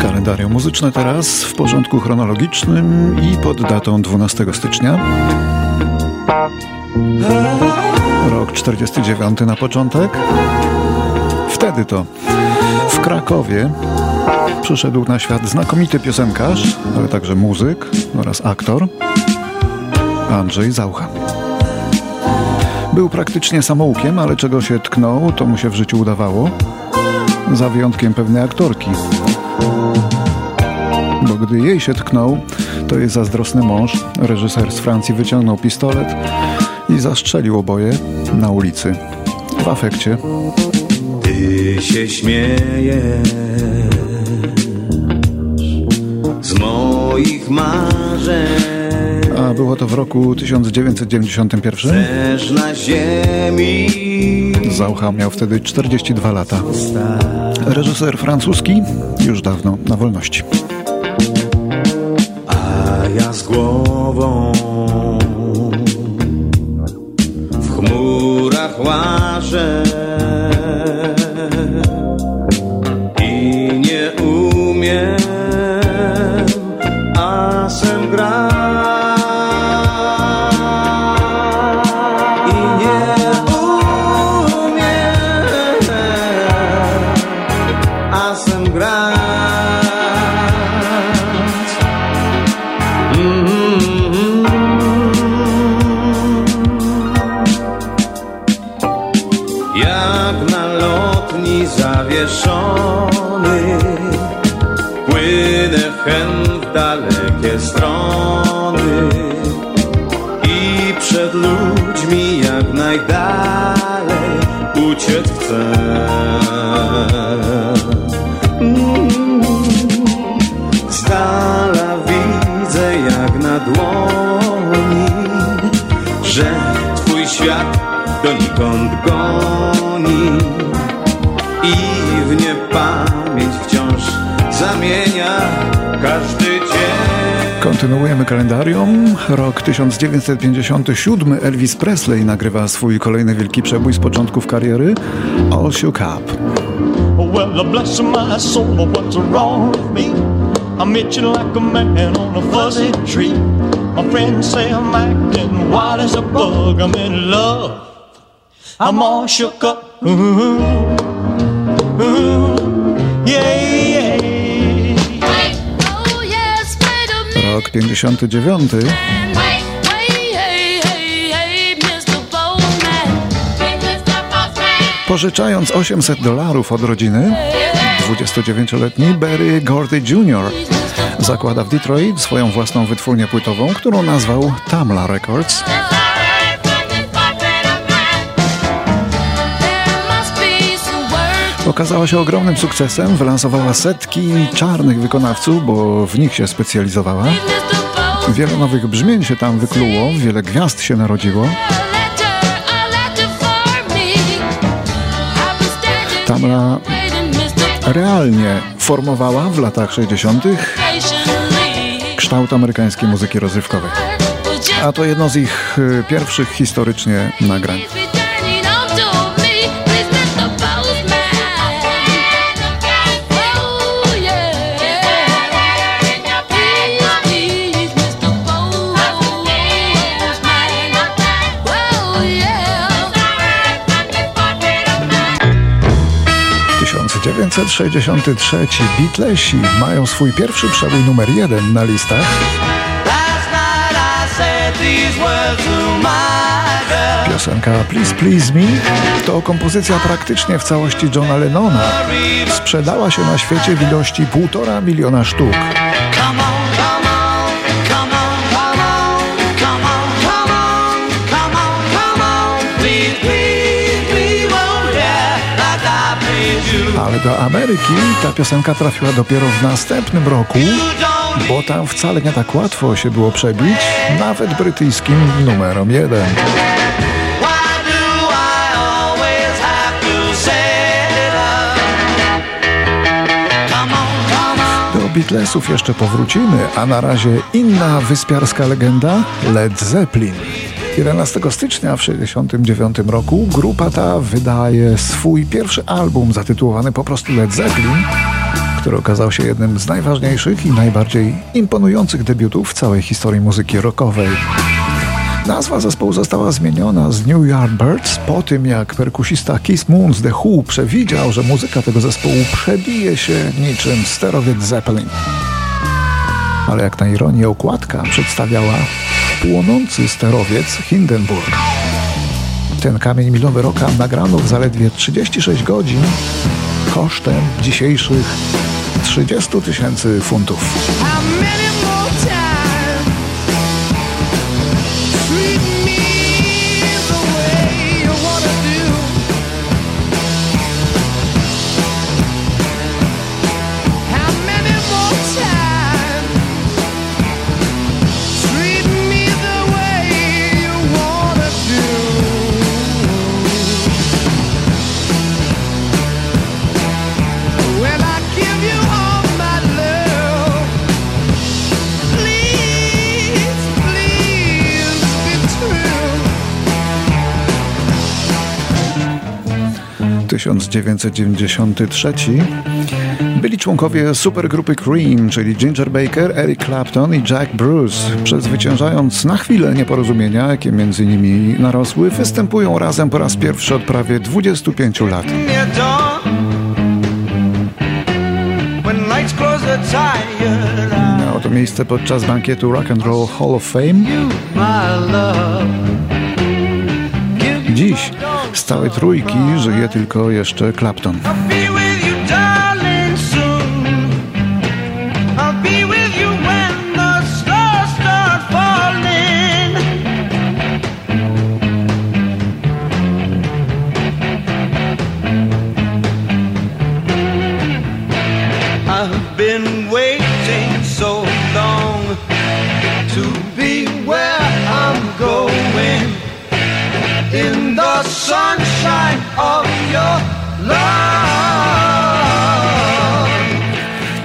Kalendarium muzyczne teraz w porządku chronologicznym i pod datą 12 stycznia. Rok 49 na początek. Wtedy to w Krakowie przyszedł na świat znakomity piosenkarz, ale także muzyk oraz aktor Andrzej Zaucha. Był praktycznie samoukiem, ale czego się tknął, to mu się w życiu udawało. Za wyjątkiem pewnej aktorki. Bo gdy jej się tknął, to jej zazdrosny mąż, reżyser z Francji, wyciągnął pistolet i zastrzelił oboje na ulicy. W afekcie. Ty się śmiejesz z moich marzeń a było to w roku 1991. na ziemi. Zaucha miał wtedy 42 lata. Reżyser francuski już dawno na wolności. A ja z głową w chmurach łażę. jak na lotni zawieszony. Płynę hen w dalekie strony i przed ludźmi jak najdalej uciec chcę. Mm. Widzę jak na dłoni, że twój świat donikąd goni i w niepamięć wciąż zamienia każdy dzień. Kontynuujemy kalendarium. Rok 1957 Elvis Presley nagrywa swój kolejny wielki przebój z początków kariery All Shook Up. Well, bless my soul, what's wrong with me? I'm itching like a man on a fuzzy tree. My friends say I'm acting wild as a bug. I'm in love. I'm all shook up. Ooh, ooh, yeah, yeah. Rok 59. Pożyczając 800 dolarów od rodziny, 29-letni Barry Gordy Jr. zakłada w Detroit swoją własną wytwórnię płytową, którą nazwał Tamla Records. Okazała się ogromnym sukcesem, wylansowała setki czarnych wykonawców, bo w nich się specjalizowała. Wiele nowych brzmień się tam wykluło, wiele gwiazd się narodziło. Tamla realnie formowała w latach 60. kształt amerykańskiej muzyki rozrywkowej. A to jedno z ich y, pierwszych historycznie nagrań. 1963 Beatlesi mają swój pierwszy przebój numer jeden na listach. Piosenka Please Please Me to kompozycja praktycznie w całości Johna Lennona. Sprzedała się na świecie w ilości półtora miliona sztuk. Ale do Ameryki ta piosenka trafiła dopiero w następnym roku, bo tam wcale nie tak łatwo się było przebić, nawet brytyjskim numerom jeden. Do Beatlesów jeszcze powrócimy, a na razie inna wyspiarska legenda Led Zeppelin. 11 stycznia w 1969 roku grupa ta wydaje swój pierwszy album zatytułowany po prostu Led Zeppelin, który okazał się jednym z najważniejszych i najbardziej imponujących debiutów w całej historii muzyki rockowej. Nazwa zespołu została zmieniona z New Yardbirds po tym, jak perkusista Keith Moon z The Who przewidział, że muzyka tego zespołu przebije się niczym sterowiec Zeppelin. Ale jak na ironię okładka przedstawiała płonący sterowiec Hindenburg. Ten kamień milowy roka nagrano w zaledwie 36 godzin kosztem dzisiejszych 30 tysięcy funtów. 1993 byli członkowie supergrupy Cream, czyli Ginger Baker, Eric Clapton i Jack Bruce. Przezwyciężając na chwilę nieporozumienia, jakie między nimi narosły, występują razem po raz pierwszy od prawie 25 lat. Miało to miejsce podczas bankietu Rock and Roll Hall of Fame. Dziś z całej trójki żyje tylko jeszcze Clapton.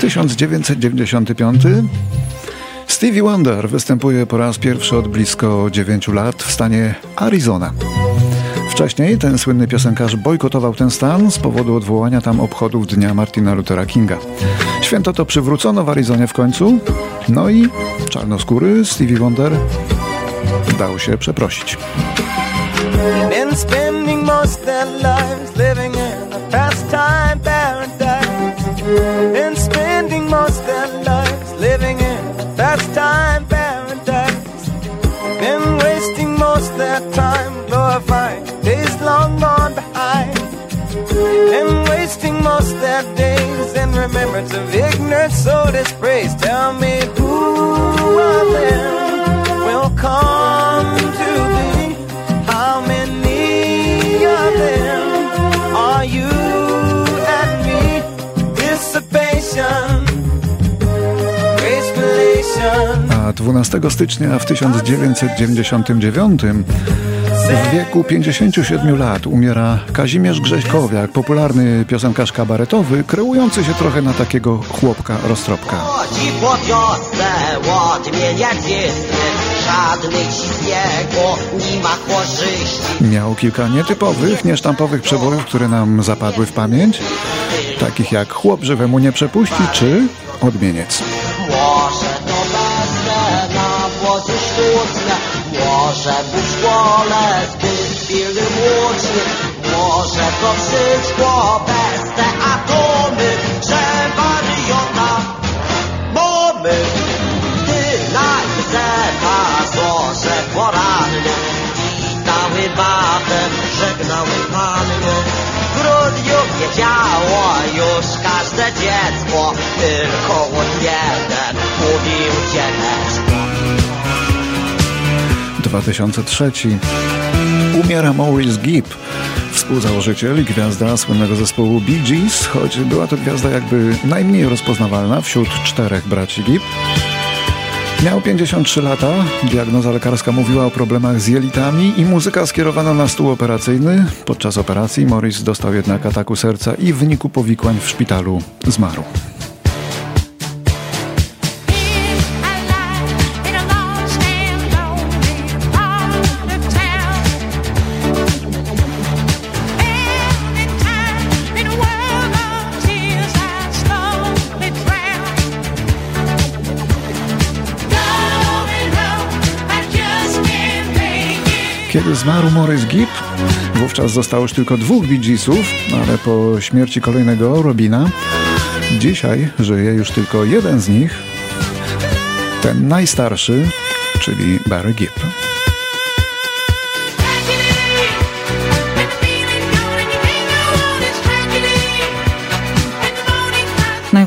1995 Stevie Wonder występuje po raz pierwszy od blisko 9 lat w stanie Arizona. Wcześniej ten słynny piosenkarz bojkotował ten stan z powodu odwołania tam obchodów Dnia Martina Luthera Kinga. Święto to przywrócono w Arizonie w końcu, no i czarnoskóry Stevie Wonder dał się przeprosić. Their days in remembrance of ignorance, so. Tell me who of them will come to? How many of them are you and me? Dissipation, A 12 stycznia w 1999 w wieku 57 lat umiera Kazimierz Grześkowiak, popularny piosenkarz kabaretowy, kreujący się trochę na takiego chłopka roztropka. Chodzi po wiosce, odmienia żadnych z niego nie ma korzyści. Miał kilka nietypowych, niesztampowych przebojów, które nam zapadły w pamięć, takich jak Chłop żywemu nie przepuści czy Odmieniec. outside this wall has been filled and watered. 2003 umiera Maurice Gibb, współzałożyciel i gwiazda słynnego zespołu Bee Gees, choć była to gwiazda jakby najmniej rozpoznawalna wśród czterech braci Gibb. Miał 53 lata, diagnoza lekarska mówiła o problemach z jelitami i muzyka skierowana na stół operacyjny. Podczas operacji Morris dostał jednak ataku serca i w wyniku powikłań w szpitalu zmarł. Kiedy zmarł Morris Gibb, wówczas zostało już tylko dwóch Bee Geesów, ale po śmierci kolejnego Robina, dzisiaj żyje już tylko jeden z nich, ten najstarszy, czyli Barry Gibb.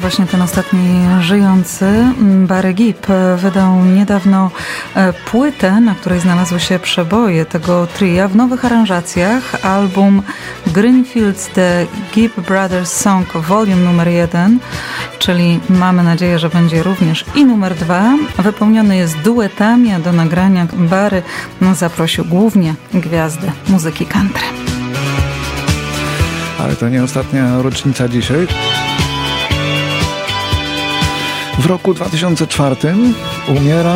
Właśnie ten ostatni żyjący mm, Barry Gibb wydał niedawno e, płytę, na której znalazły się przeboje tego tria w nowych aranżacjach. Album Greenfields The Gibb Brothers Song Volume numer 1, czyli mamy nadzieję, że będzie również i numer 2. Wypełniony jest duetami, a do nagrania Barry zaprosił głównie gwiazdy muzyki country. Ale to nie ostatnia rocznica dzisiaj. W roku 2004 umiera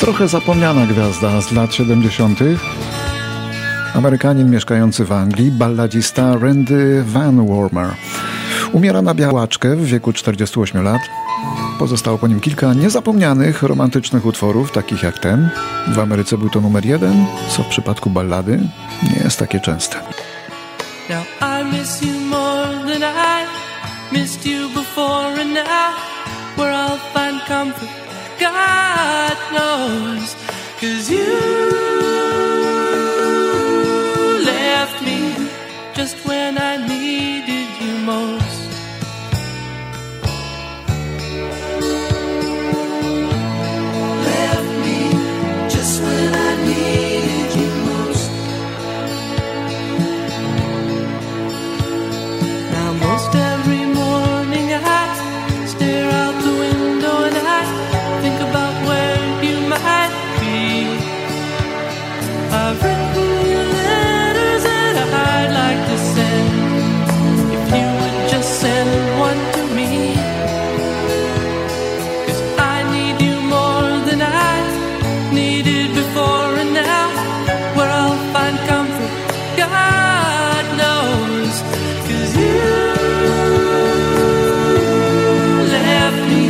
trochę zapomniana gwiazda z lat 70. Amerykanin mieszkający w Anglii, balladzista Randy Van Warmer. Umiera na białaczkę w wieku 48 lat. Pozostało po nim kilka niezapomnianych romantycznych utworów, takich jak ten. W Ameryce był to numer jeden, co w przypadku ballady nie jest takie częste. Now I miss you more than I missed you before and now where I'll find comfort. God knows, cause you left me just when I needed you most. Left me just when I needed you most. Now, most needed before and now. Where I'll find comfort, God knows. Cause you left me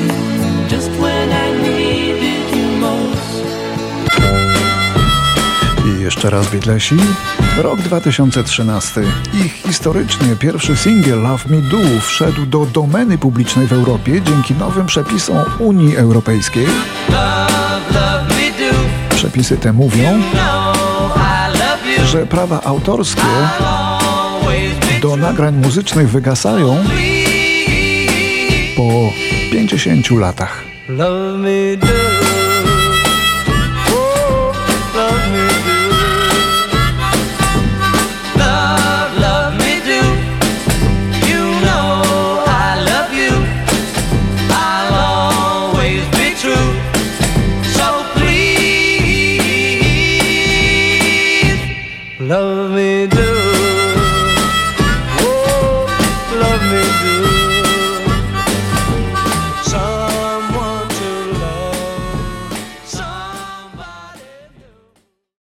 just when I needed you most. I jeszcze raz Beatlesi. Rok 2013. Ich historycznie pierwszy singiel Love Me Do wszedł do domeny publicznej w Europie dzięki nowym przepisom Unii Europejskiej. Przepisy te mówią, że prawa autorskie do nagrań muzycznych wygasają po 50 latach.